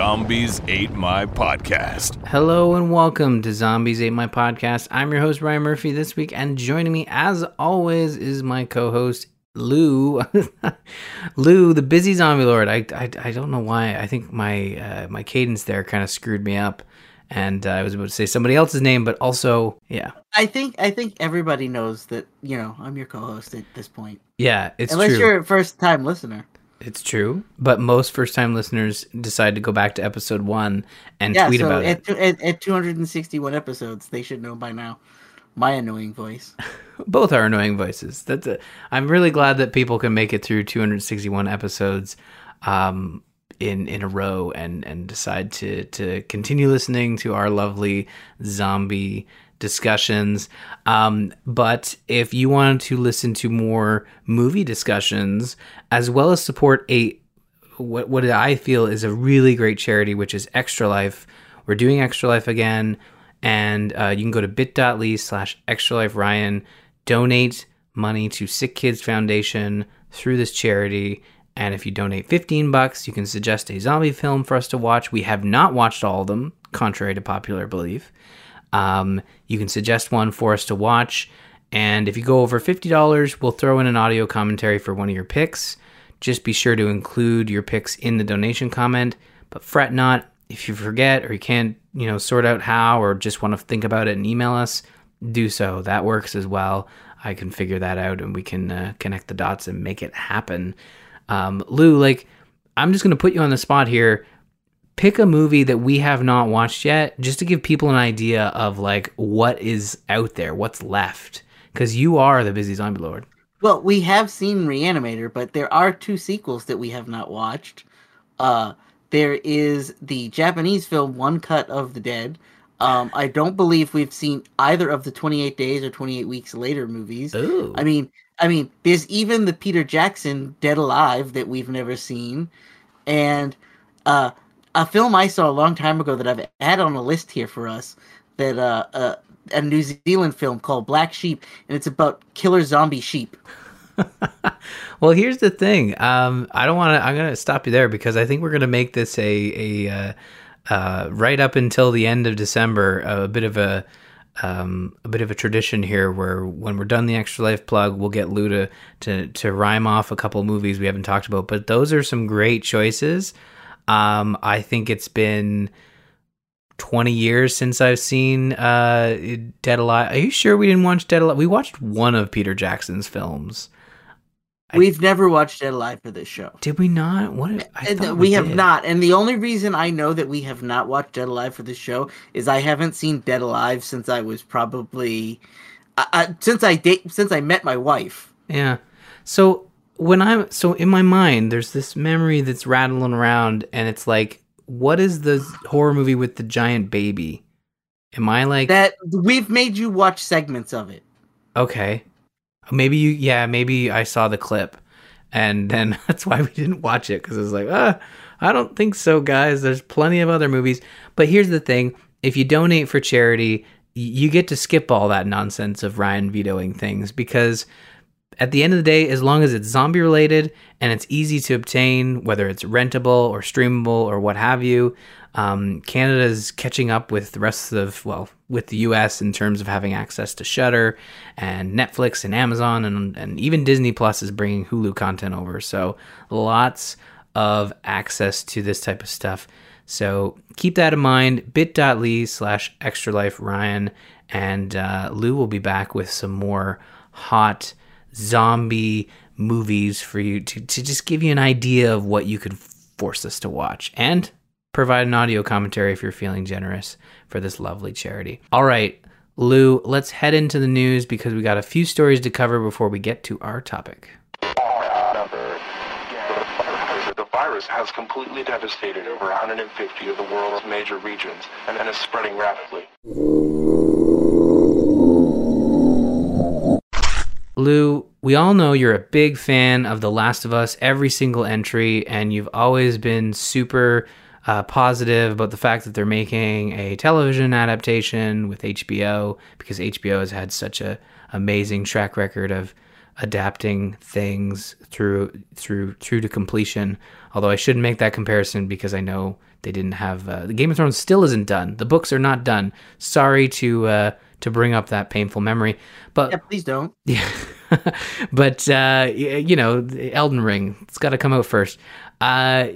Zombies Ate My Podcast. Hello and welcome to Zombies Ate My Podcast. I'm your host, Ryan Murphy, this week, and joining me, as always, is my co host, Lou. Lou, the busy zombie lord. I, I, I don't know why. I think my uh, my cadence there kind of screwed me up. And uh, I was about to say somebody else's name, but also, yeah. I think I think everybody knows that you know I'm your co-host at this point, Yeah, it's unless true. you're a first-time listener. It's true. But most first time listeners decide to go back to episode one and Yeah, tweet so about it. at, at at 261 episodes, they should know by now my annoying voice. both are annoying voices. That's a, I'm really glad that people can make it through 261 episodes um, in in a row and and decide to to continue listening to our lovely zombie discussions. Um, but if you want to listen to more movie discussions as well as support a what what I feel is a really great charity, which is Extra Life. We're doing Extra Life again, and uh, you can go to bit.ly slash Extra Life Ryan, donate money to Sick Kids Foundation through this charity. And if you donate 15 bucks, you can suggest a zombie film for us to watch. We have not watched all of them, contrary to popular belief. Um, you can suggest one for us to watch. And if you go over $50, we'll throw in an audio commentary for one of your picks. Just be sure to include your picks in the donation comment. But fret not if you forget or you can't, you know, sort out how or just want to think about it and email us, do so. That works as well. I can figure that out and we can uh, connect the dots and make it happen. Um, Lou, like, I'm just going to put you on the spot here pick a movie that we have not watched yet just to give people an idea of like what is out there what's left because you are the busy zombie lord Well, we have seen Reanimator, but there are two sequels that we have not watched. Uh, there is the Japanese film One Cut of the Dead. Um, I don't believe we've seen either of the 28 Days or 28 Weeks Later movies. Ooh. I mean, I mean, there's even the Peter Jackson Dead Alive that we've never seen, and uh, a film I saw a long time ago that I've had on a list here for us that uh, uh, a New Zealand film called Black Sheep, and it's about killer zombie sheep. well here's the thing. Um, i don't want to i'm gonna stop you there because i think we're gonna make this a a uh, uh, right up until the end of december a bit of a um, a bit of a tradition here where when we're done the extra life plug we'll get lou to, to to rhyme off a couple movies we haven't talked about. But those are some great choices um, i think it's been 20 years since I've seen uh, Dead Alive. Are you sure we didn't watch Dead Alive? We watched one of Peter Jackson's films. We've never watched Dead Alive for this show. Did we not? What? I thought we, have did. not. And the only reason I know that we have not watched Dead Alive for this show is I haven't seen Dead Alive since I was probably uh, uh, since I date since I met my wife. Yeah. So when I'm so in my mind, there's this memory that's rattling around, and it's like, what is the horror movie with the giant baby? Am I like That we've made you watch segments of it. okay? Maybe you, yeah, maybe I saw the clip, and then that's why we didn't watch it because it was like, ah, I don't think so, guys. There's plenty of other movies, but here's the thing: if you donate for charity, you get to skip all that nonsense of Ryan vetoing things because at the end of the day, as long as it's zombie related and it's easy to obtain, whether it's rentable or streamable or what have you, um, Canada's catching up with the rest of, well, with the US in terms of having access to Shudder and Netflix and Amazon and, and even Disney Plus is bringing Hulu content over. So lots of access to this type of stuff. So keep that in mind bit.ly slash extra life Ryan and uh, Lou will be back with some more hot zombie movies for you to, to just give you an idea of what you could force us to watch and provide an audio commentary if you're feeling generous for this lovely charity. All right, Lou, let's head into the news because we got a few stories to cover before we get to our topic. The virus has completely devastated over 150 of the world's major regions and is spreading rapidly. Lou, we all know you're a big fan of The Last of Us, every single entry, and you've always been super uh, positive about the fact that they're making a television adaptation with HBO because HBO has had such a amazing track record of adapting things through through through to completion. Although I shouldn't make that comparison because I know they didn't have uh, the Game of Thrones still isn't done. The books are not done. Sorry to uh, to bring up that painful memory, but Yeah, please don't. yeah. but uh, you know, Elden Ring, it's got to come out first. Uh,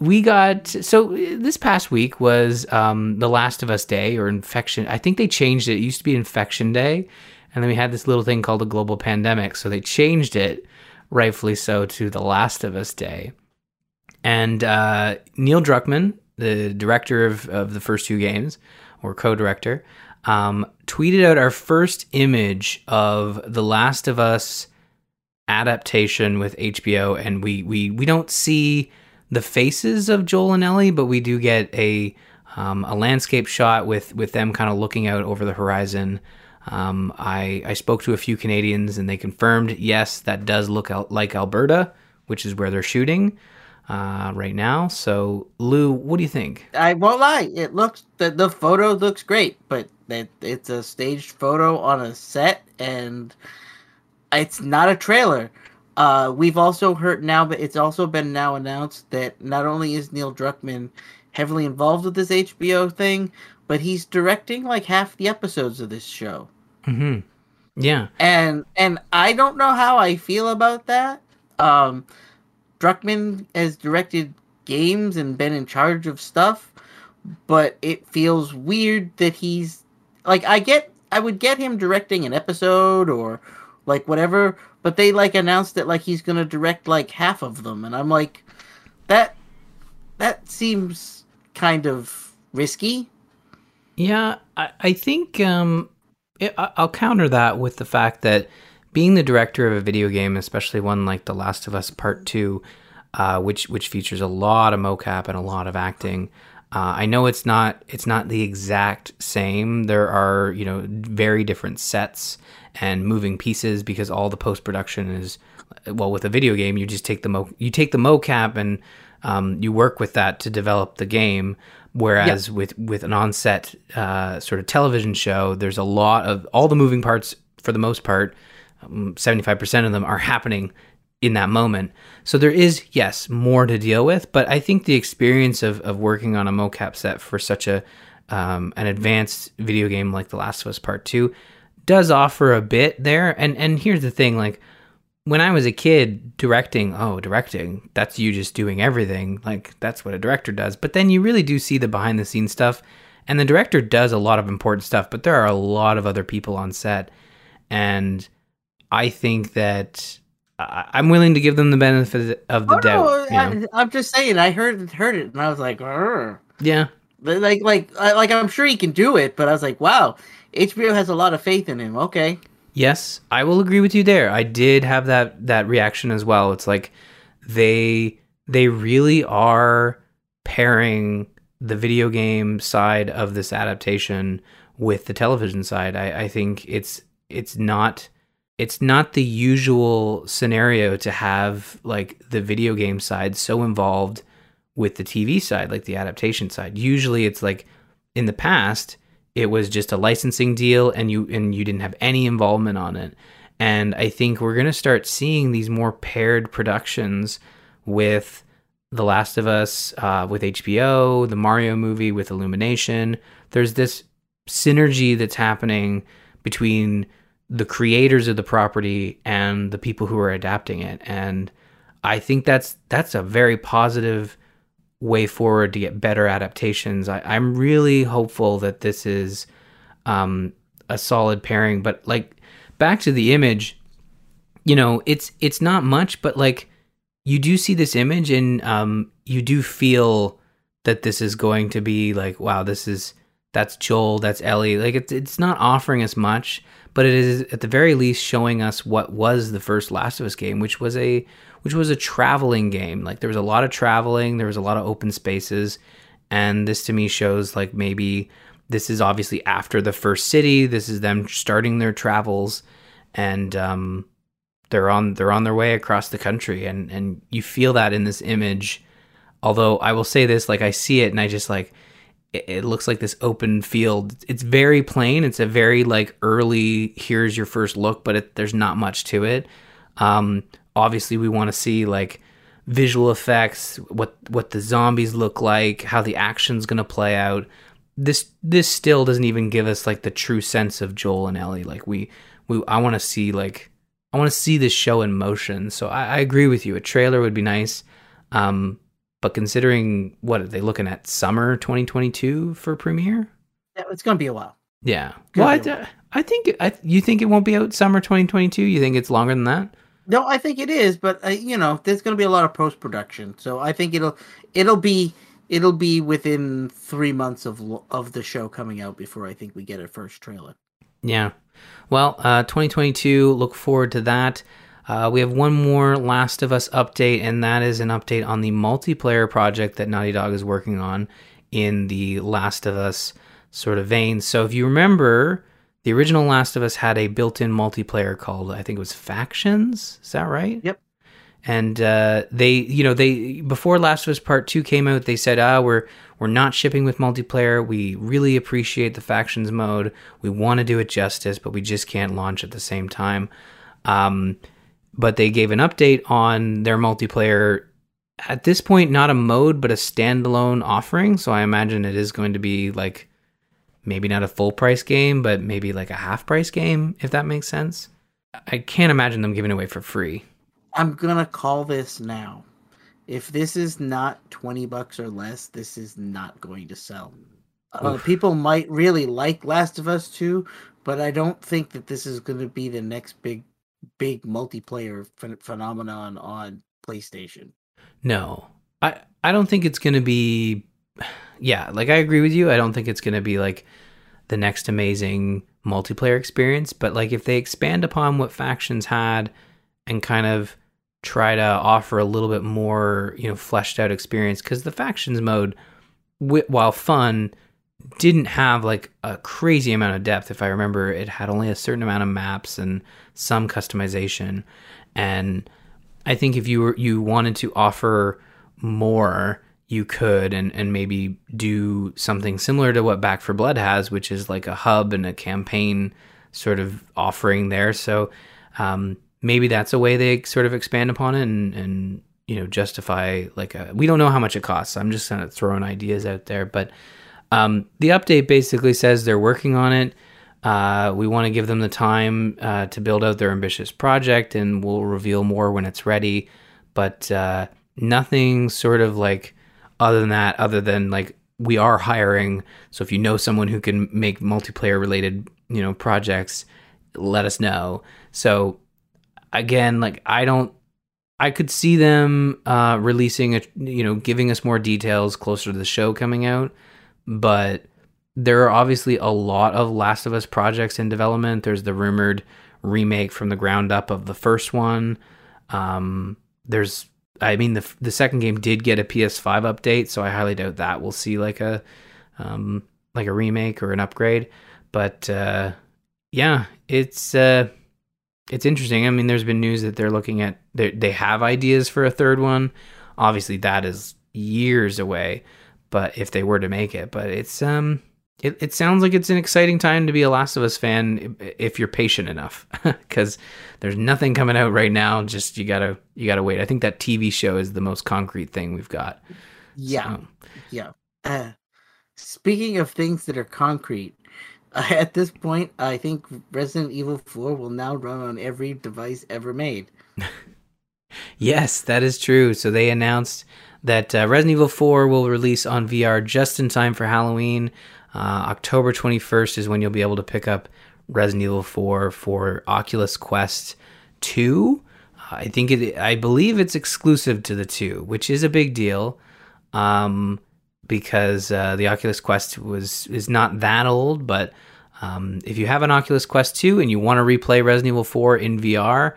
we got so this past week was um, the Last of Us Day or Infection. I think they changed it. It used to be Infection Day, and then we had this little thing called a global pandemic. So they changed it, rightfully so, to the Last of Us Day. And uh, Neil Druckmann, the director of, of the first two games, or co-director, um, tweeted out our first image of the Last of Us adaptation with HBO, and we we we don't see the faces of Joel and Ellie, but we do get a um, a landscape shot with with them kind of looking out over the horizon. Um, I I spoke to a few Canadians, and they confirmed yes, that does look like Alberta, which is where they're shooting uh, right now. So, Lou, what do you think? I won't lie. It looks the the photo looks great, but it, it's a staged photo on a set, and it's not a trailer. Uh, we've also heard now, but it's also been now announced that not only is Neil Druckmann heavily involved with this HBO thing, but he's directing like half the episodes of this show. hmm Yeah, and and I don't know how I feel about that. Um, Druckmann has directed games and been in charge of stuff, but it feels weird that he's like I get I would get him directing an episode or like whatever, but they like announced that like he's gonna direct like half of them, and I'm like that that seems kind of risky. Yeah, I, I think um, it, I'll counter that with the fact that being the director of a video game, especially one like The Last of Us Part Two, uh, which which features a lot of mocap and a lot of acting. Uh, I know it's not it's not the exact same. There are you know very different sets and moving pieces because all the post production is well with a video game you just take the mo you take the mocap and um, you work with that to develop the game. Whereas with with an on-set uh, sort of television show, there's a lot of all the moving parts for the most part. Seventy five percent of them are happening in that moment. So there is yes more to deal with, but I think the experience of of working on a mocap set for such a um, an advanced video game like The Last of Us Part Two does offer a bit there. And and here's the thing, like when I was a kid directing, oh, directing, that's you just doing everything. Like that's what a director does. But then you really do see the behind the scenes stuff. And the director does a lot of important stuff, but there are a lot of other people on set. And I think that I- I'm willing to give them the benefit of the Oh, doubt. no, you know? I, I'm just saying. I heard heard it, and I was like, "Arr." Yeah. Like like like I'm sure he can do it, but I was like, wow, HBO has a lot of faith in him. Okay, Yes, I will agree with you there. I did have that that reaction as well. It's like they they really are pairing the video game side of this adaptation with the television side. I, I think it's it's not it's not the usual scenario to have like the video game side so involved with the TV side, like the adaptation side. Usually it's like in the past it was just a licensing deal and you and you didn't have any involvement on it. And I think we're going to start seeing these more paired productions with The Last of Us, uh, with HBO, the Mario movie with Illumination. There's this synergy that's happening between the creators of the property and the people who are adapting it. And I think that's that's a very positive way forward to get better adaptations. I, I'm really hopeful that this is um, a solid pairing. But like back to the image, you know, it's it's not much, but like you do see this image and um, you do feel that this is going to be like, wow, this is that's Joel, that's Ellie. Like it's it's not offering us much, but it is at the very least showing us what was the first Last of Us game, which was a which was a traveling game. Like there was a lot of traveling, there was a lot of open spaces, and this to me shows like maybe this is obviously after the first city. This is them starting their travels, and um, they're on they're on their way across the country, and and you feel that in this image. Although I will say this, like I see it, and I just like it, it looks like this open field. It's very plain. It's a very like early. Here's your first look, but it, there's not much to it. Um, obviously, we want to see like visual effects, what what the zombies look like, how the action's gonna play out. This this still doesn't even give us like the true sense of Joel and Ellie. Like we we I want to see like I want to see this show in motion. So I, I agree with you. A trailer would be nice. Um, but considering what are they looking at summer 2022 for premiere? Yeah, it's gonna be a while. Yeah. Well, I, deal. I think I, you think it won't be out summer 2022. You think it's longer than that? No, I think it is, but uh, you know, there's going to be a lot of post production, so I think it'll it'll be it'll be within three months of of the show coming out before I think we get a first trailer. Yeah. Well, uh, 2022. Look forward to that. Uh, we have one more Last of Us update, and that is an update on the multiplayer project that Naughty Dog is working on in the Last of Us sort of vein. So, if you remember, the original Last of Us had a built-in multiplayer called, I think it was Factions. Is that right? Yep. and uh, they you know they before last of us part 2 came out they said ah we're we're not shipping with multiplayer we really appreciate the factions mode we want to do it justice but we just can't launch at the same time um, but they gave an update on their multiplayer. At this point not a mode but a standalone offering. So i imagine it is going to be like maybe not a full price game but maybe like a half price game if that makes sense. I can't imagine them giving away for free. I'm gonna call this now. If this is not twenty bucks or less, this is not going to sell. Uh, people might really like Last of Us 2, but I don't think that this is going to be the next big, big multiplayer phen- phenomenon on PlayStation. No, I I don't think it's gonna be. Yeah, like I agree with you. I don't think it's gonna be like the next amazing multiplayer experience. But like if they expand upon what factions had and kind of try to offer a little bit more, you know, fleshed out experience, because the factions mode, while fun, didn't have like a crazy amount of depth. If I remember, it had only a certain amount of maps and some customization, and I think if you were you wanted to offer more, you could and and maybe do something similar to what Back 4 Blood has, which is like a hub and a campaign sort of offering there. So um, maybe that's a way they sort of expand upon it and and you know justify like a, we don't know how much it costs. I'm just kind of throwing ideas out there, but um, the update basically says they're working on it. Uh, we want to give them the time uh, to build out their ambitious project, and we'll reveal more when it's ready. But uh, nothing sort of like other than that, other than like we are hiring. So if you know someone who can make multiplayer related, you know, projects, let us know. So again, like I don't I could see them uh, releasing a, you know, giving us more details closer to the show coming out, but there are obviously a lot of Last of Us projects in development. There's the rumored remake from the ground up of the first one. Um, there's, I mean, the the second game did get a PS5 update, so I highly doubt that we'll see like a, um, like a remake or an upgrade. But uh, yeah, it's uh, it's interesting. I mean, there's been news that they're looking at they they have ideas for a third one. Obviously, that is years away. But if they were to make it, but it's um, it, it sounds like it's an exciting time to be a Last of Us fan if you're patient enough, because there's nothing coming out right now. Just you gotta you gotta wait. I think that TV show is the most concrete thing we've got. Yeah, So, yeah. Uh, speaking of things that are concrete, uh, at this point, I think Resident Evil 4 will now run on every device ever made. Yes, that is true. So they announced that uh, Resident Evil 4 will release on VR just in time for Halloween. Uh, October 21st is when you'll be able to pick up Resident Evil 4 for Oculus Quest 2. I think it, I believe it's exclusive to the 2, which is a big deal. Um, because uh, the Oculus Quest was is not that old, but um, if you have an Oculus Quest 2 and you want to replay Resident Evil 4 in VR,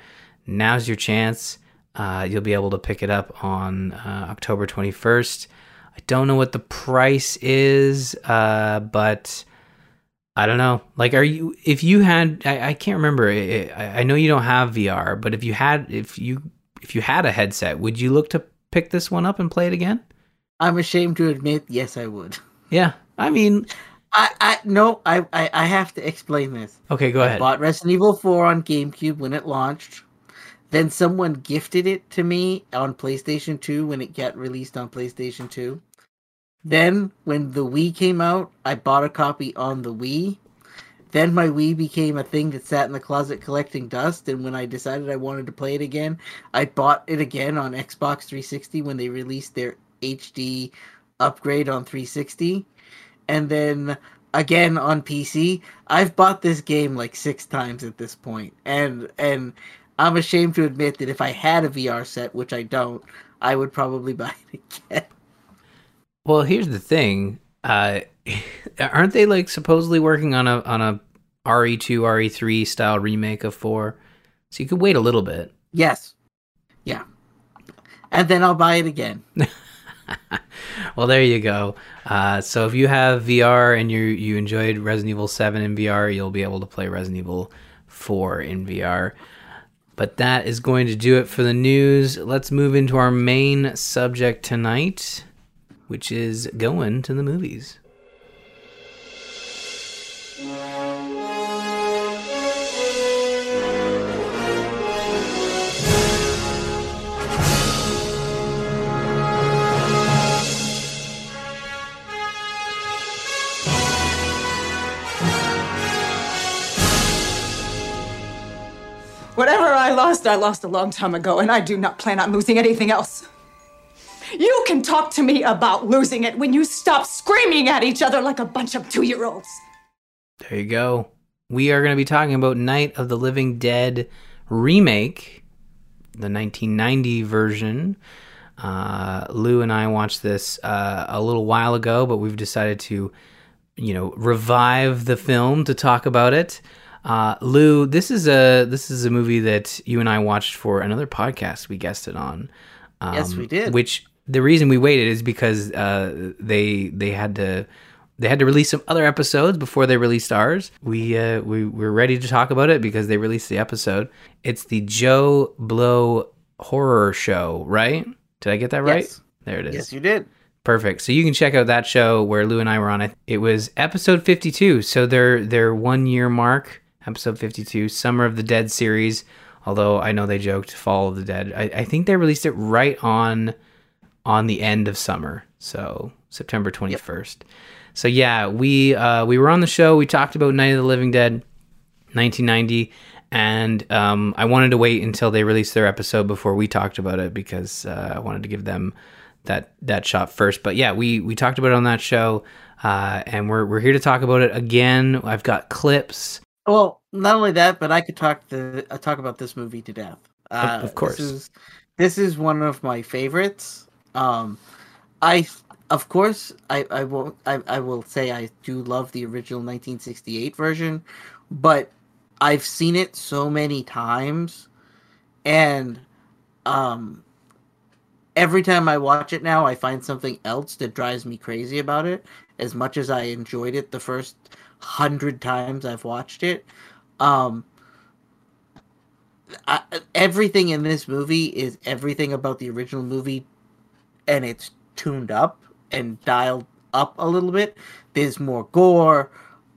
now's your chance. Uh, you'll be able to pick it up on uh, October 21st. I don't know what the price is, uh, but I don't know. Like, are you? If you had, I, I can't remember. I, I know you don't have VR, but if you had, if you if you had a headset, would you look to pick this one up and play it again? I'm ashamed to admit, yes, I would. Yeah, I mean, I, I no, I, I, I have to explain this. okay, go ahead. I bought Resident Evil 4 on GameCube when it launched. Then someone gifted it to me on PlayStation 2 when it got released on PlayStation 2. Then when the Wii came out, I bought a copy on the Wii. Then my Wii became a thing that sat in the closet collecting dust, and when I decided I wanted to play it again, I bought it again on Xbox 360 when they released their HD upgrade on 360. And then again on PC. I've bought this game like six times at this point, and and I'm ashamed to admit that if I had a VR set, which I don't, I would probably buy it again. Well, here's the thing. Uh, aren't they like supposedly working on a on a E RE2, RE3 style remake of 4? So you could wait a little bit. Yes, yeah, and then I'll buy it again. Well, there you go. Uh, so if you have VR and you you enjoyed Resident Evil 7 in VR, you'll be able to play Resident Evil 4 in VR. But that is going to do it for the news. Let's move into our main subject tonight, which is going to the movies. Whatever I lost, I lost a long time ago, and I do not plan on losing anything else. You can talk to me about losing it when you stop screaming at each other like a bunch of two year olds. There you go. We are going to be talking about Night of the Living Dead remake, the 1990 version. Uh, Lou and I watched this uh, a little while ago, but we've decided to, you know, revive the film to talk about it. Uh, Lou, this is a this is a movie that you and I watched for another podcast we guested on. Um, Yes, we did. Which the reason we waited is because uh, they they had to they had to release some other episodes before they released ours. We uh, we were ready to talk about it because they released the episode. It's the Joe Blow horror show, right? Did I get that right? Yes. There it is. Yes, you did. Perfect. So you can check out that show where Lou and I were on it. It was episode 52. So their their 1 year mark, episode 52, Summer of the Dead series. Although I know they joked Fall of the Dead. I, I think they released it right on on the end of summer. So September 21st. So yeah, we uh, we were on the show. We talked about Night of the Living Dead, 1990, and um, I wanted to wait until they released their episode before we talked about it because uh, I wanted to give them that that shot first. But yeah, we we talked about it on that show, uh, and we're we're here to talk about it again. I've got clips. Well, not only that, but I could talk the uh, talk about this movie to death. Uh, of course. this is this is one of my favorites. Um, I of course I I will I, I will say I do love the original 1968 version, but I've seen it so many times, and um, every time I watch it now, I find something else that drives me crazy about it. As much as I enjoyed it the first hundred times I've watched it, um, I, everything in this movie is everything about the original movie, and it's tuned up and dialed up a little bit. There's more gore.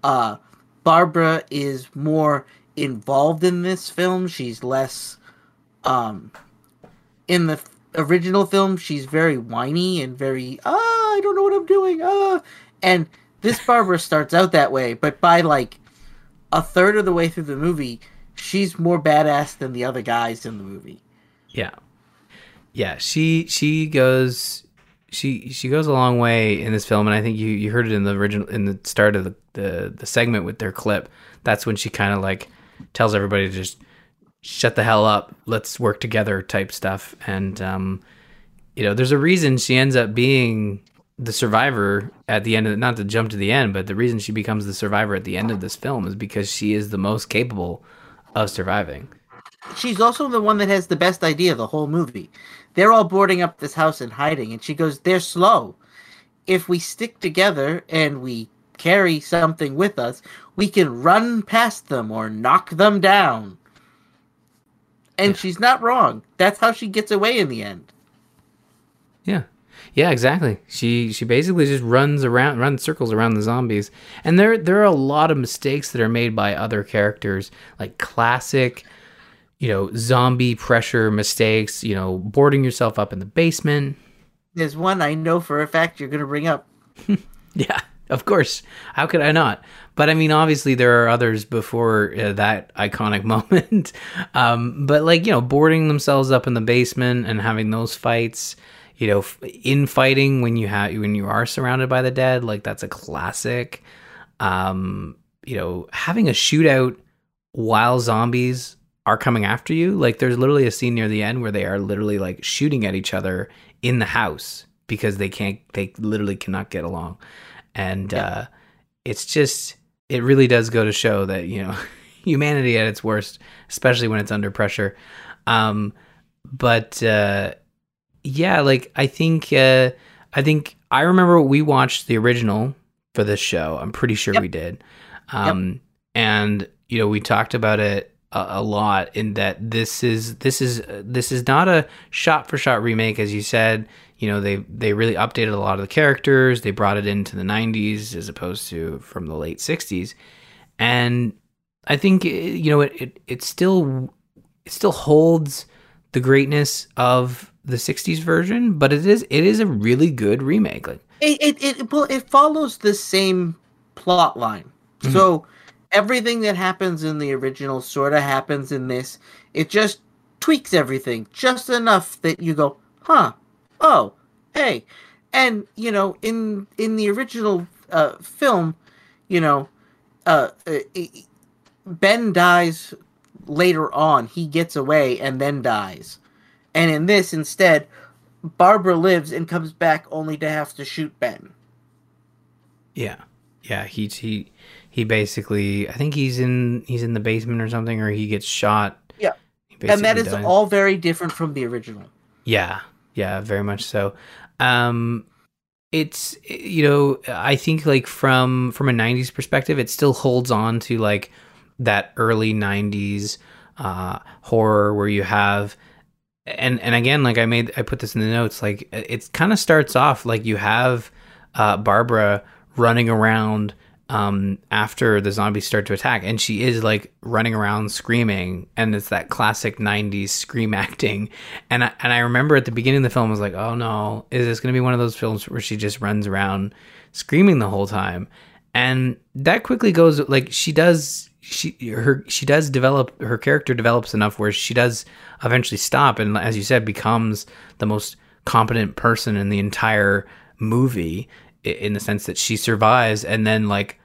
Uh, Barbara is more involved in this film. She's less um in the original film she's very whiny and very ah I don't know what I'm doing ah and this Barbara starts out that way but by like a third of the way through the movie she's more badass than the other guys in the movie. Yeah, yeah. She she goes she she goes a long way in this film, and I think you you heard it in the original in the start of the the, the segment with their clip. That's when she kind of like tells everybody to just shut the hell up, let's work together type stuff. And um, you know, there's a reason she ends up being the survivor at the end of not to jump to the end, but the reason she becomes the survivor at the end of this film is because she is the most capable of surviving. she's also the one that has the best idea the whole movie. They're all boarding up this house and hiding, and she goes, "They're slow. If we stick together and we carry something with us, we can run past them or knock them down." And she's not wrong. That's how she gets away in the end. Yeah. Yeah, exactly. She she basically just runs around runs circles around the zombies. And there there are a lot of mistakes that are made by other characters, like classic you know, zombie pressure mistakes, you know, boarding yourself up in the basement. There's one I know for a fact you're going to bring up. Yeah, of course. How could I not? But I mean, obviously, there are others before uh, that iconic moment. um, but like, you know, boarding themselves up in the basement and having those fights, you know, infighting when you have when you are surrounded by the dead, like that's a classic. Um, you know, having a shootout while zombies are coming after you. Like, there's literally a scene near the end where they are literally like shooting at each other in the house because they can't, they literally cannot get along. And uh, it's just, it really does go to show that, you know, humanity at its worst, especially when it's under pressure. Um, but uh, yeah, like, I think, uh, I think I remember we watched the original for this show. I'm pretty sure Yep. we did. Um, and you know, we talked about it a, a lot in that this is this is this is not a shot for shot remake, as you said. You know, they they really updated a lot of the characters. They brought it into the '90s as opposed to from the late '60s, and I think eh, you know it it, it still it still holds the greatness of the '60s version, but it is it is a really good remake. Like It it it, well, it follows the same plot line. So everything that happens in the original sort of happens in this. It just tweaks everything just enough that you go, "Huh. Oh, hey." And, you know, in in the original uh film, you know, uh uh, Ben dies later on. He gets away and then dies. And in this instead, Barbara lives and comes back only to have to shoot Ben. Yeah, yeah. He he he basically. I think he's in he's in the basement or something, or he gets shot. Yeah. And that is dies. all very different from the original. Yeah, yeah, very much so. Um, it's you know I think like from from a '90s perspective, it still holds on to like that early '90s uh, horror where you have. And and again, like I made, I put this in the notes. Like it kind of starts off like you have uh, Barbara running around um, after the zombies start to attack, and she is like running around screaming, and it's that classic '90s scream acting. And I, and I remember at the beginning of the film, I was like, "Oh no, is this going to be one of those films where she just runs around screaming the whole time?" And that quickly goes like she does. She her she does develop her character develops enough where she does eventually stop, and as you said, becomes the most competent person in the entire movie in the sense that she survives and then like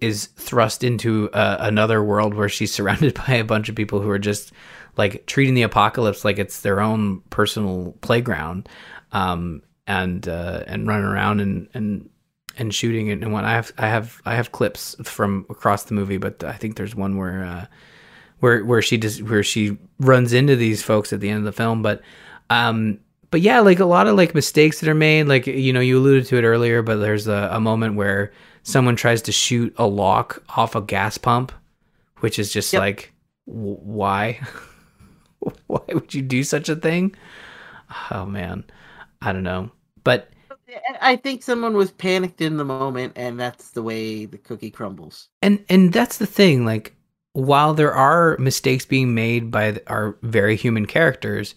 is thrust into uh, another world where she's surrounded by a bunch of people who are just like treating the apocalypse like it's their own personal playground um and uh and running around and and and shooting it and what I have I have I have clips from across the movie but I think there's one where uh where where she just where she runs into these folks at the end of the film but um but yeah like a lot of like mistakes that are made like you know you alluded to it earlier but there's a, a moment where someone tries to shoot a lock off a gas pump which is just Yep. like w- why? Why would you do such a thing? Oh man. I don't know. But I think someone was panicked in the moment, and that's the way the cookie crumbles. and and that's the thing like while there are mistakes being made by our very human characters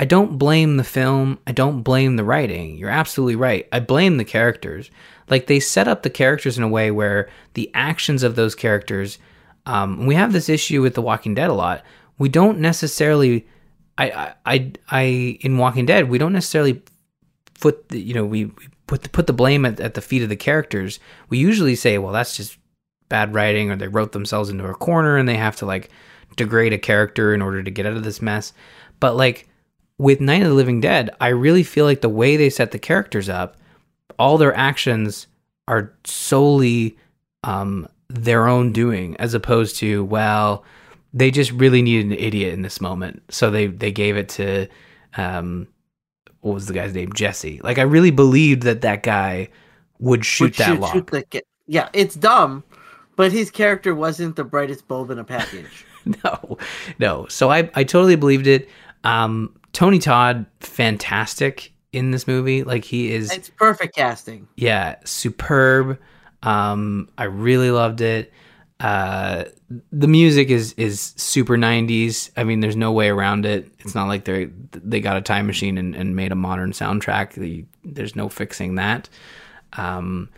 i don't blame the film i don't blame the writing. You're absolutely right. I blame the characters. Like they set up the characters in a way where the actions of those characters um, we have this issue with the walking dead a lot. We don't necessarily i i, I in walking dead we don't necessarily put the, you know we, we put the, put the blame at, at the feet of the characters we usually say well that's just bad writing or they wrote themselves into a corner and they have to like degrade a character in order to get out of this mess. But like with night of the living dead i really feel like the way they set the characters up all their actions are solely um their own doing as opposed to well they just really needed an idiot in this moment, so they they gave it to um, what was the guy's name? Jesse. Like I really believed that that guy would shoot Would that shoot- lock. shoot the yeah, it's dumb, but his character wasn't the brightest bulb in a package. no, no. So I, I totally believed it. Um, Tony Todd, fantastic in this movie. Like he is, it's perfect casting. yeah, superb. Um, I really loved it. Uh, the music is is super 90s. I mean, there's no way around it. It's not like they they got a time machine and, and made a modern soundtrack. The, there's no fixing that. Um,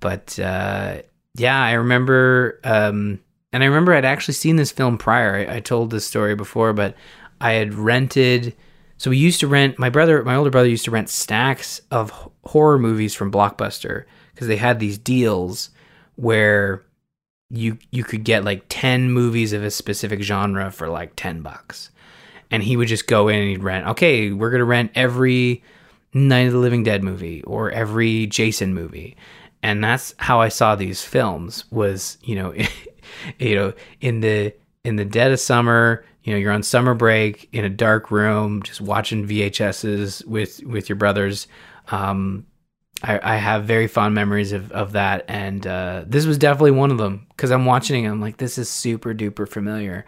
but uh, yeah, I remember, um, and I remember I'd actually seen this film prior. I, I told this story before, but I had rented. So we used to rent. My brother, my older brother, used to rent stacks of horror movies from Blockbuster because they had these deals where you you could get like 10 movies of a specific genre for like 10 bucks. And he would just go in and he'd rent okay we're gonna rent every night of the living dead movie or every jason movie. And that's how i saw these films was you know you know in the in the dead of summer you know you're on summer break in a dark room just watching vhs's with with your brothers um I, I have very fond memories of, of that, and uh, this was definitely one of them because I'm watching. it, I'm like, this is super duper familiar,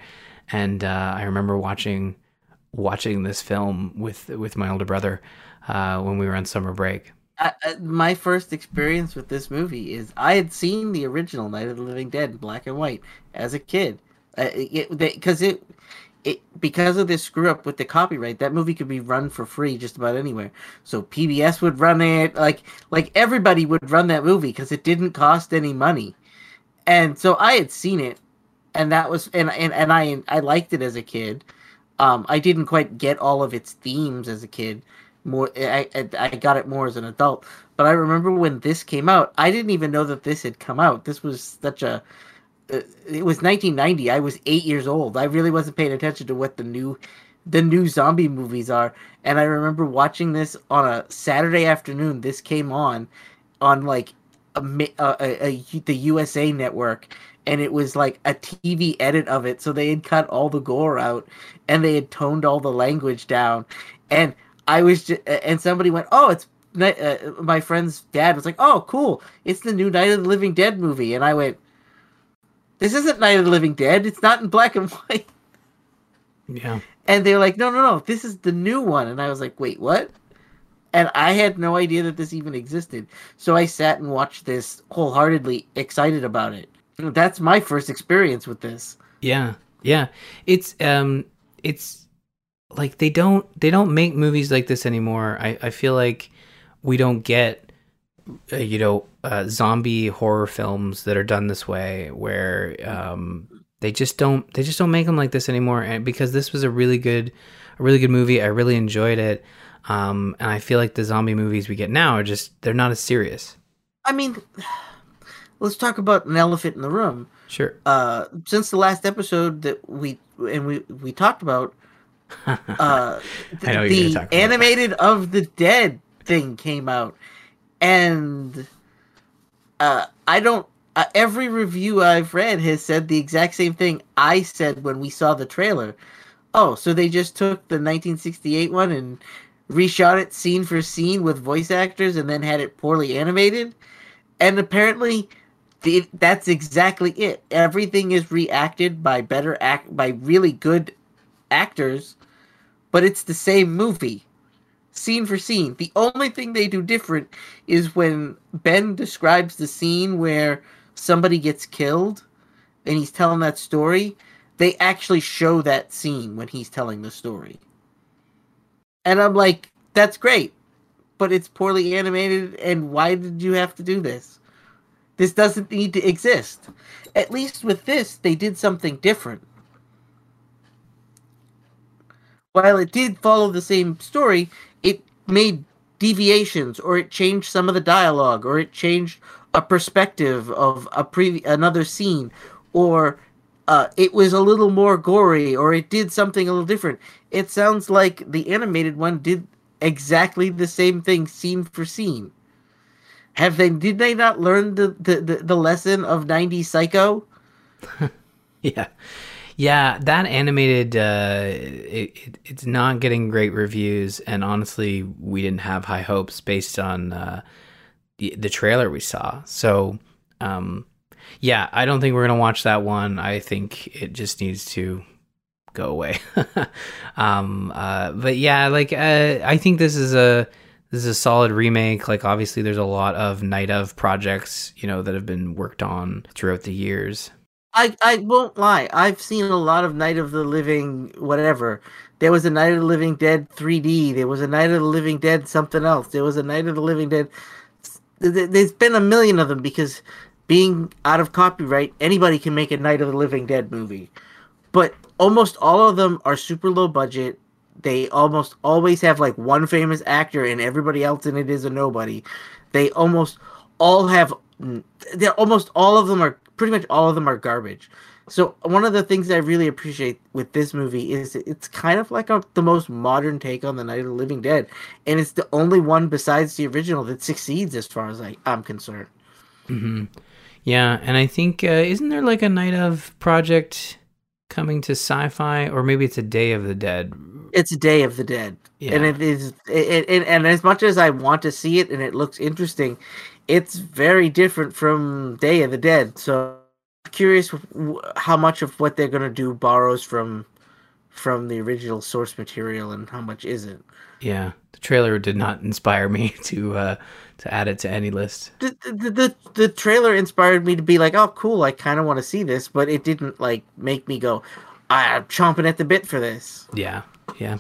and uh, I remember watching watching this film with with my older brother uh, when we were on summer break. I, I, my first experience with this movie is I had seen the original Night of the Living Dead in black and white as a kid. Uh, because it, it because of this screw up with the copyright, that movie could be run for free just about anywhere. So PBS would run it, like like everybody would run that movie because it didn't cost any money. And so I had seen it, and that was and and, and I I liked it as a kid. Um, I didn't quite get all of its themes as a kid. More, I, I I got it more as an adult. But I remember when this came out, I didn't even know that this had come out. This was such a it was 1990. I was eight years old. I really wasn't paying attention to what the new the new zombie movies are. And I remember watching this on a Saturday afternoon. This came on on like a, a, a, the USA network and it was like a TV edit of it. So they had cut all the gore out and they had toned all the language down. And I was just, and somebody went, "Oh, it's uh, my friend's dad was like, "Oh, cool. It's the new Night of the Living Dead movie." And I went, "This isn't Night of the Living Dead. It's not in black and white." Yeah, And they were like, "No, no, no. This is the new one." And I was like, "Wait, what?" And I had no idea that this even existed. So I sat and watched this wholeheartedly excited about it. That's my first experience with this. yeah, yeah. It's um, it's like they don't they don't make movies like this anymore. I I feel like we don't get uh, you know uh, zombie horror films that are done this way where um they just don't they just don't make them like this anymore. And because this was a really good a really good movie i really enjoyed it. Um and i feel like the zombie movies we get now are just they're not as serious. I mean, let's talk about an elephant in the room. sure. Uh since the last episode that we and we we talked about uh th- I know the gonna about. animated of the dead thing came out and uh i don't uh, every review i've read has said the exact same thing i said when we saw the trailer. Oh so they just took the 1968 one and reshot it scene for scene with voice actors and then had it poorly animated? And apparently the, that's exactly it. Everything is reacted by better act by really good actors, but it's the same movie, scene for scene. The only thing they do different is when Ben describes the scene where somebody gets killed, and he's telling that story. They actually show that scene when he's telling the story, and I'm like, that's great, but it's poorly animated. And why did you have to do this? This doesn't need to exist. At least with this, they did something different. While it did follow the same story, made deviations, or it changed some of the dialogue, or it changed a perspective of a pre another scene, or uh, it was a little more gory, or it did something a little different. It sounds like the animated one did exactly the same thing, scene for scene. Have they? Did they not learn the the, the, the lesson of '90s Psycho? yeah Yeah, that animated, uh, it, it, it's not getting great reviews, and honestly, we didn't have high hopes based on uh, the, the trailer we saw. So, um, yeah, I don't think we're gonna watch that one. I think it just needs to go away. um, uh, but yeah, like uh, I think this is a this is a solid remake. Like obviously, there's a lot of Night of projects, you know, that have been worked on throughout the years. I, I won't lie. I've seen a lot of Night of the Living whatever. There was a Night of the Living Dead 3D. There was a Night of the Living Dead something else. There was a Night of the Living Dead. There's been a million of them because being out of copyright, anybody can make a Night of the Living Dead movie. But almost all of them are super low budget. They almost always have like one famous actor and everybody else in it is a nobody. They almost all have they're almost all of them are pretty much all of them are garbage. So one of the things I really appreciate with this movie is it's kind of like a, the most modern take on the Night of the Living Dead, and it's the only one besides the original that succeeds as far as I, I'm concerned. Mm-hmm. Yeah, and I think uh, isn't there like a Night of project coming to Syfy, or maybe it's a Day of the Dead? It's a Day of the Dead, yeah. and it is. It, it, and as much as I want to see it and it looks interesting, it's very different from Day of the Dead. So I'm curious how much of what they're gonna do borrows from from the original source material and how much isn't. Yeah, the trailer did not inspire me to uh to add it to any list. The the the, the trailer inspired me to be like, oh, cool, I kind of want to see this, but it didn't like make me go, I'm chomping at the bit for this. Yeah, yeah.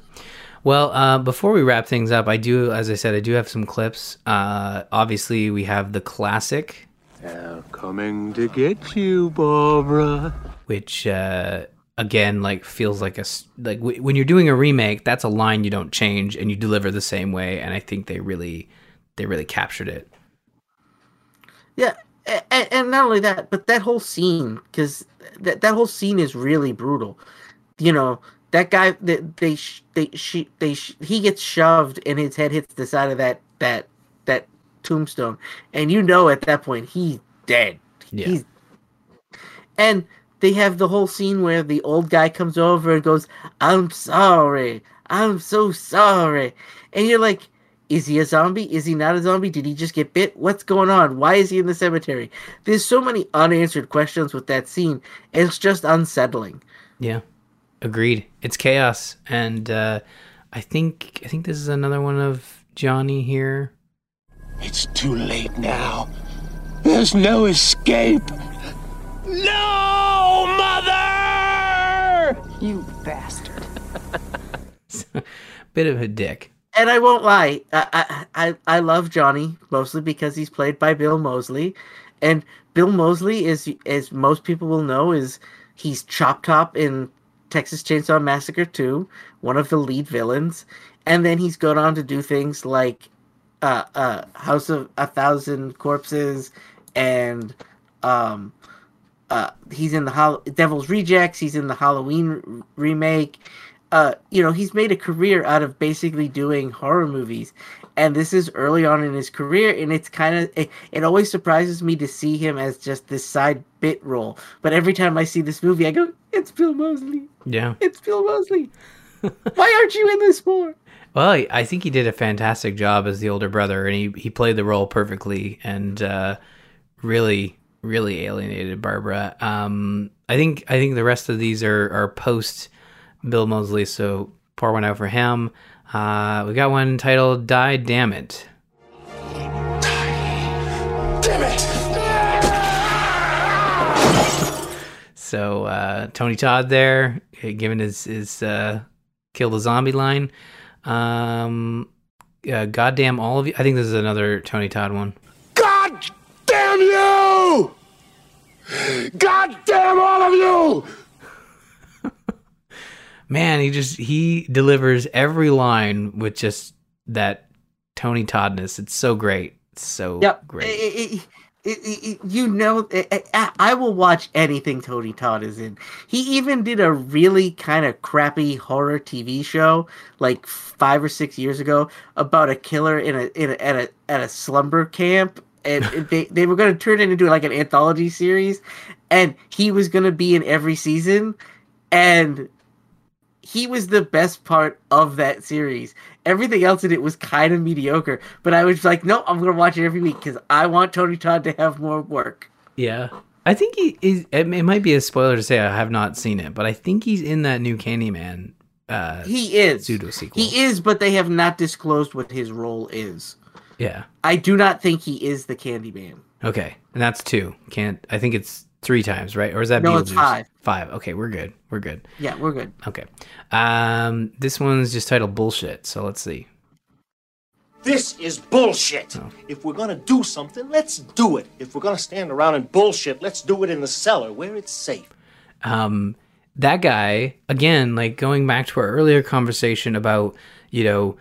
Well, uh, before we wrap things up, I do, as I said, I do have some clips. Uh, obviously, we have the classic. They're coming to get you, Barbara. Which, uh, again, like feels like a like w- when you're doing a remake, that's a line you don't change and you deliver the same way. And I think they really, they really captured it. Yeah, and, and not only that, but that whole scene because that that whole scene is really brutal. You know, that guy that they they she they he gets shoved and his head hits the side of that that that tombstone. And you know at that point he's dead. Yeah. he's and they have the whole scene where the old guy comes over and goes i'm sorry. I'm so sorry. And you're like is he a zombie? Is he not a zombie? Did he just get bit? What's going on? Why is he in the cemetery? There's so many unanswered questions with that scene. It's just unsettling. Yeah Agreed. It's chaos, and uh, I think I think this is another one of Johnny here. It's too late now. There's no escape. No, mother! You bastard. Bit of a dick. And I won't lie, I, I I love Johnny mostly because he's played by Bill Moseley, and Bill Moseley is, as most people will know, is he's Chop Top in Texas Chainsaw Massacre 2, one of the lead villains, and then he's gone on to do things like uh, uh, House of a Thousand Corpses, and um, uh, he's in the Hol- Devil's Rejects. He's in the Halloween remake. Uh, you know, he's made a career out of basically doing horror movies, and this is early on in his career and it's kind of it, it always surprises me to see him as just this side bit role. But every time i see this movie i go it's bill Moseley." yeah. It's bill Moseley. why aren't you in this more well i think he did a fantastic job as the older brother and he, he played the role perfectly and uh, really really alienated barbara. Um, i think i think the rest of these are are post bill moseley so pour one out for him uh, we got one titled Die Damn It. Damn it! So uh, Tony Todd there, uh, giving his his uh, kill the zombie line. Um, uh, goddamn all of you. I think this is another Tony Todd one. God damn you! God damn all of you! Man, he just he delivers every line with just that Tony Toddness. It's so great. It's so yep. great. It, it, it, you know, I will watch anything Tony Todd is in. He even did a really kind of crappy horror TV show like five or six years ago about a killer in a, in a at a at a slumber camp, and they they were going to turn it into like an anthology series, and he was going to be in every season and he was the best part of that series. Everything else in it was kind of mediocre, but I was like, no, I'm gonna watch it every week because I want Tony Todd to have more work. Yeah. I think he is. It, it might be a spoiler to say I have not seen it, but I think he's in that new Candyman uh, He is pseudo sequel. He is, but they have not disclosed what his role is. Yeah. I do not think he is the Candyman. Okay. And that's two. Can't. I think it's three times, right? Or is that No, it's five. Five. Okay, we're good. We're good. Yeah, we're good. Okay. Um, this one's just titled bullshit. So let's see. This is bullshit. If we're gonna do something, let's do it. If we're gonna stand around and bullshit, let's do it in the cellar where it's safe. um that guy again like going back to our earlier conversation about you know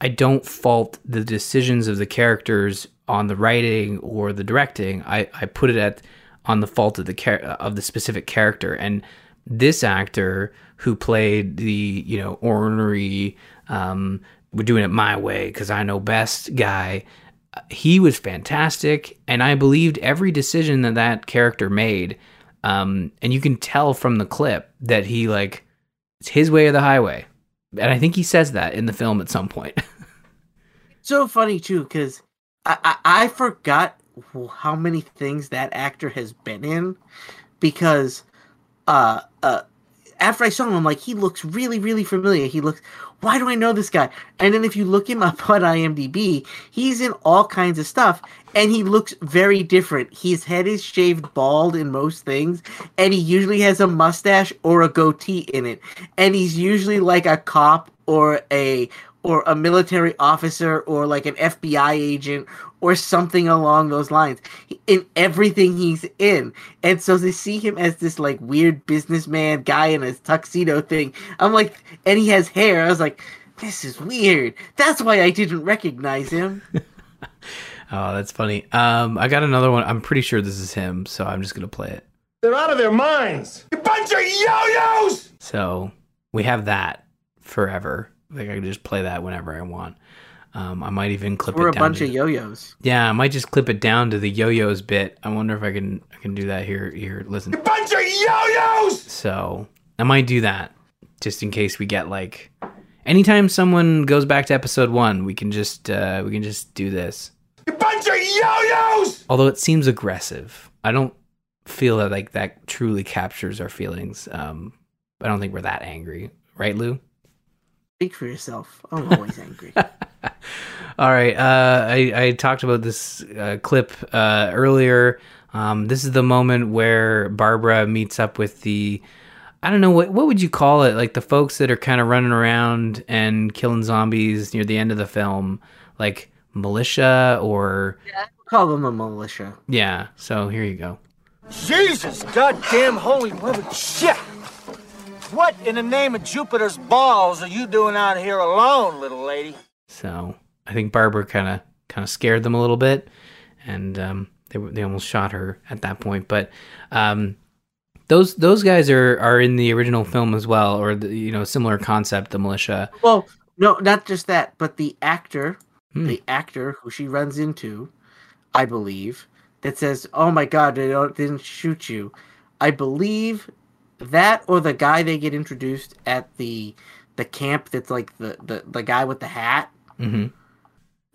i don't fault the decisions of the characters on the writing or the directing i i put it at on the fault of the char- of the specific character. And this actor who played the you know ornery um we're doing it my way because i know best guy he was fantastic. And i believed every decision that that character made. Um, and you can tell from the clip that he like it's his way or the highway. And i think he says that in the film at some point. So funny too because I, I I forgot how many things that actor has been in because uh uh after I saw him I'm like he looks really really familiar. He looks why do I know this guy? And then if you look him up on IMDb he's in all kinds of stuff and he looks very different. His head is shaved bald in most things and he usually has a mustache or a goatee in it. And he's usually like a cop or a or a military officer or like an FBI agent or something along those lines in everything he's in. And so to see him as this like weird businessman guy in a tuxedo thing, I'm like, and he has hair. I was like, this is weird. That's why I didn't recognize him. oh that's funny um i got another one i'm pretty sure this is him so i'm just gonna play it They're out of their minds. You bunch of yo-yos! so we have that forever like i can just play that whenever i want um i might even clip We're it a down bunch to of the- yo-yos. yeah i might just clip it down to the yo-yos bit i wonder if i can i can do that here here listen A Bunch of yo-yos! So I might do that just in case we get like anytime someone goes back to episode one, we can just uh, we can just do this. A Bunch of yo-yos! Although it seems aggressive, I don't feel that like that truly captures our feelings. Um, I don't think we're that angry, right, Lou? Speak for yourself. I'm always angry. All right. Uh, I, I talked about this uh, clip uh, earlier. Um, this is the moment where Barbara meets up with the, I don't know what what would you call it, like the folks that are kind of running around and killing zombies near the end of the film, like militia or Call them a militia. yeah. So here you go. Jesus goddamn holy mother shit! What in the name of Jupiter's balls are you doing out here alone, little lady? So I think Barbara kind of kind of scared them a little bit, and um, they they almost shot her at that point. But um, those those guys are are in the original film as well, or the, you know similar concept, the militia. Well, no, not just that, but the actor, Hmm. the actor who she runs into, I believe, that says, "Oh my God, they don't, didn't shoot you." I believe that, or the guy they get introduced at the the camp. That's like the the, the guy with the hat. hmm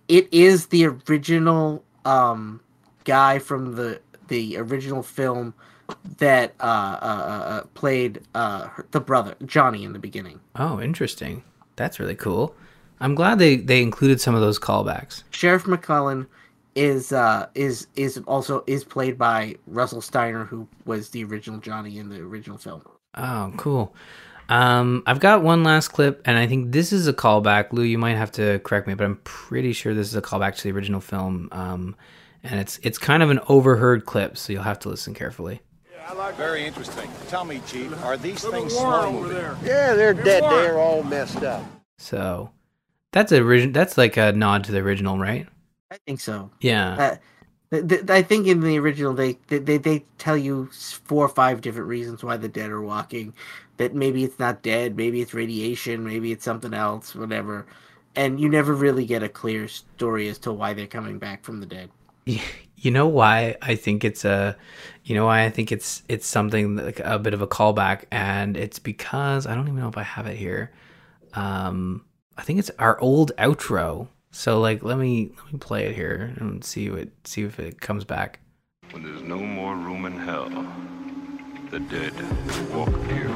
It is the original um guy from the the original film that uh, uh, uh, uh, played uh, the brother Johnny in the beginning. Oh, interesting. That's really cool. I'm glad they they included some of those callbacks. Sheriff McClellan is uh is is also is played by Russell Streiner who was the original Johnny in the original film. Oh, cool. Um, I've got one last clip, and I think this is a callback. Lou, you might have to correct me, but I'm pretty sure this is a callback to the original film. Um, and it's it's kind of an overheard clip, so you'll have to listen carefully. Very interesting. Tell me, Chief, are these things slow moving? Yeah, they're dead. They're all messed up. So that's a origin. That's like a nod to the original, right? I think so. Yeah. Uh, th- th- I think in the original they, they they they tell you four or five different reasons why the dead are walking. That maybe it's not dead, maybe it's radiation, maybe it's something else, whatever. And you never really get a clear story as to why they're coming back from the dead. you know why I think it's a you know why I think it's it's something like a bit of a callback and it's because I don't even know if I have it here. Um I think it's our old outro. So like let me let me play it here and see what see if it comes back. When there's no more room in hell, the dead walk here.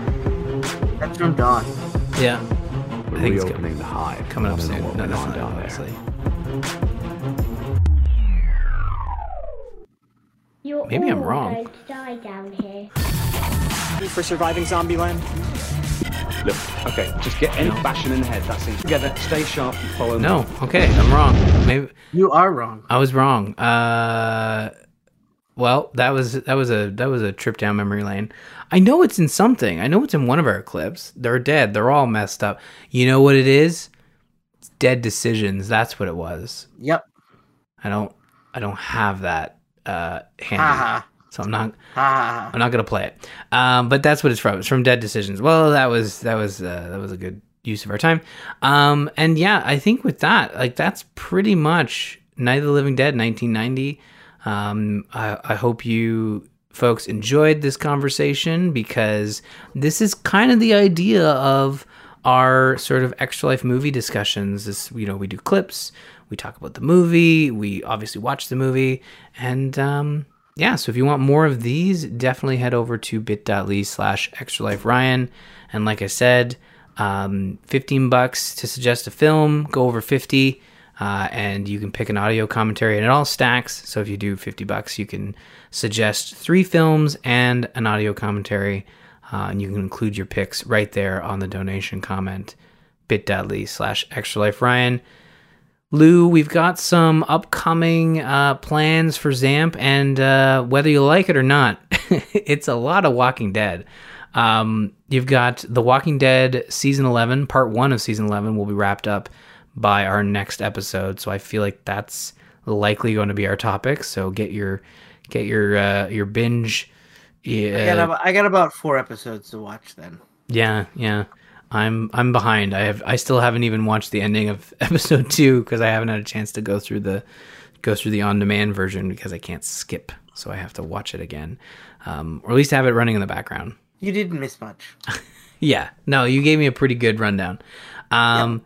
That's from Dawn. Yeah. I think it's Reopening the hive. coming up I don't know soon. what No, went that's on not down there. obviously. You're Maybe I'm wrong. die down here. for surviving Zombieland. Look, okay, just get any bashing in the head. That's it. Together, stay sharp, and follow me. No, okay, I'm wrong. Maybe You are wrong. I was wrong. Uh, well, that was that was a that was a trip down memory lane. I know it's in something. I know it's in one of our clips. They're dead. They're all messed up. You know what it is? It's dead decisions. That's what it was. Yep. I don't I don't have that uh handy. So I'm not ha. I'm not gonna play it. Um, but that's what it's from. It's from Dead Decisions. Well, that was that was uh, that was a good use of our time. Um, and yeah, I think with that, like that's pretty much Night of the Living Dead, 1990. Um, I, I hope you folks enjoyed this conversation because this is kind of the idea of our sort of extra life movie discussions. This, you know, we do clips, we talk about the movie, we obviously watch the movie, and um, yeah, so if you want more of these, definitely head over to bit.ly slash extra life Ryan. And like I said, um, 15 bucks to suggest a film, go over 50, uh, and you can pick an audio commentary and it all stacks. So if you do 50 bucks, you can suggest three films and an audio commentary. Uh, and you can include your picks right there on the donation comment bit.ly slash extra life Ryan. Lou, we've got some upcoming uh, plans for Zamp, and uh, whether you like it or not, it's a lot of Walking Dead. Um, you've got The Walking Dead season 11, part one of season 11 will be wrapped up by our next episode. So I feel like that's likely going to be our topic. So get your get your uh, your binge. Yeah, I got about, I got about four episodes to watch then. yeah, yeah. I'm I'm behind. I have I still haven't even watched the ending of episode two because I haven't had a chance to go through the go through the on demand version because I can't skip, so I have to watch it again, um, or at least have it running in the background. You didn't miss much. Yeah, no, you gave me a pretty good rundown. Um,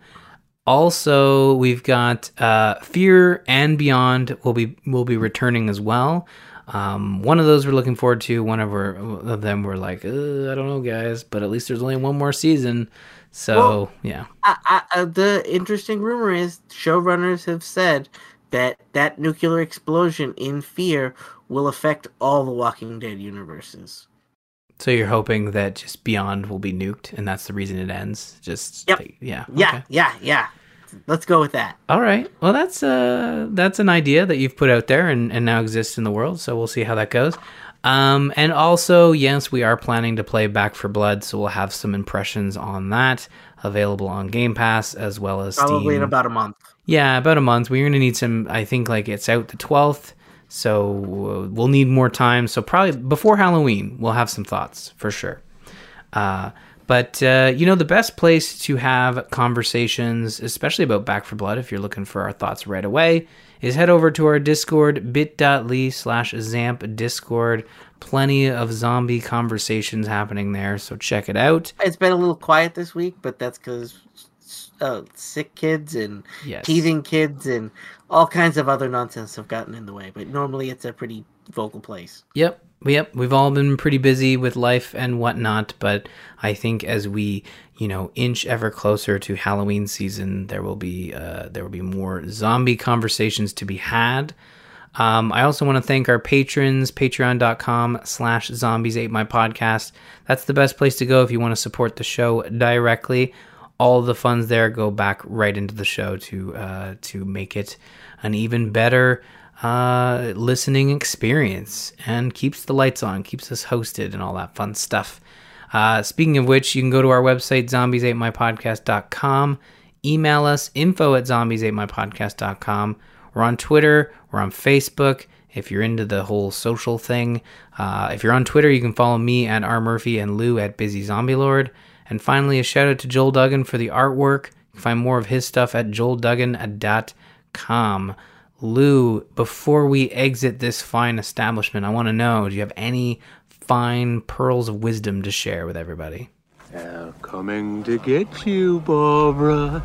Also, we've got uh, Fear and Beyond will be will be returning as well. Um, one of those we're looking forward to. One of, our, of them we're like, I don't know, guys, but at least there's only one more season. So Well- yeah, I, I, uh, the interesting rumor is showrunners have said that that nuclear explosion in Fear will affect all the Walking Dead universes. so you're hoping that just Beyond will be nuked, and that's the reason it ends. Just Yep. like, yeah, Yeah, okay. yeah, yeah. Let's go with that. All right. Well, that's uh that's an idea that you've put out there and, and now exists in the world. So we'll see how that goes. Um, and also, yes, we are planning to play Back 4 Blood, so we'll have some impressions on that available on Game Pass as well as Probably in about a month. Yeah, about a month. We're gonna need some. I think like it's out the twelfth, so uh, we'll need more time. So probably before Halloween, we'll have some thoughts for sure. Uh, but uh, you know, the best place to have conversations, especially about Back 4 Blood, if you're looking for our thoughts right away, is head over to our Discord, bit.ly slash Zamp Discord. Plenty of zombie conversations happening there, so check it out. It's been a little quiet this week, but that's because uh, sick kids and Yes. teething kids and all kinds of other nonsense have gotten in the way. But normally it's a pretty vocal place. Yep. Yep. We've all been pretty busy with life and whatnot, but I think as we, you know, inch ever closer to Halloween season, there will be uh, there will be more zombie conversations to be had. Um, I also want to thank our patrons, patreon.com slash zombies ate my podcast. That's the best place to go if you want to support the show directly. All the funds there go back right into the show to uh, to make it an even better uh, listening experience and keeps the lights on, keeps us hosted, and all that fun stuff. Uh, speaking of which, you can go to our website, zombies8mypodcast.com. Email us, info at zombies8mypodcast.com. We're on Twitter, we're on Facebook. If you're into the whole social thing, uh, if you're on Twitter, you can follow me at R. Murphy and Lou at Busy Zombie Lord. And finally, a shout out to Joel Duggan for the artwork. You can find more of his stuff at joelduggan.com. Lou, before we exit this fine establishment, I want to know do you have any fine pearls of wisdom to share with everybody? They're coming to get you, Barbara.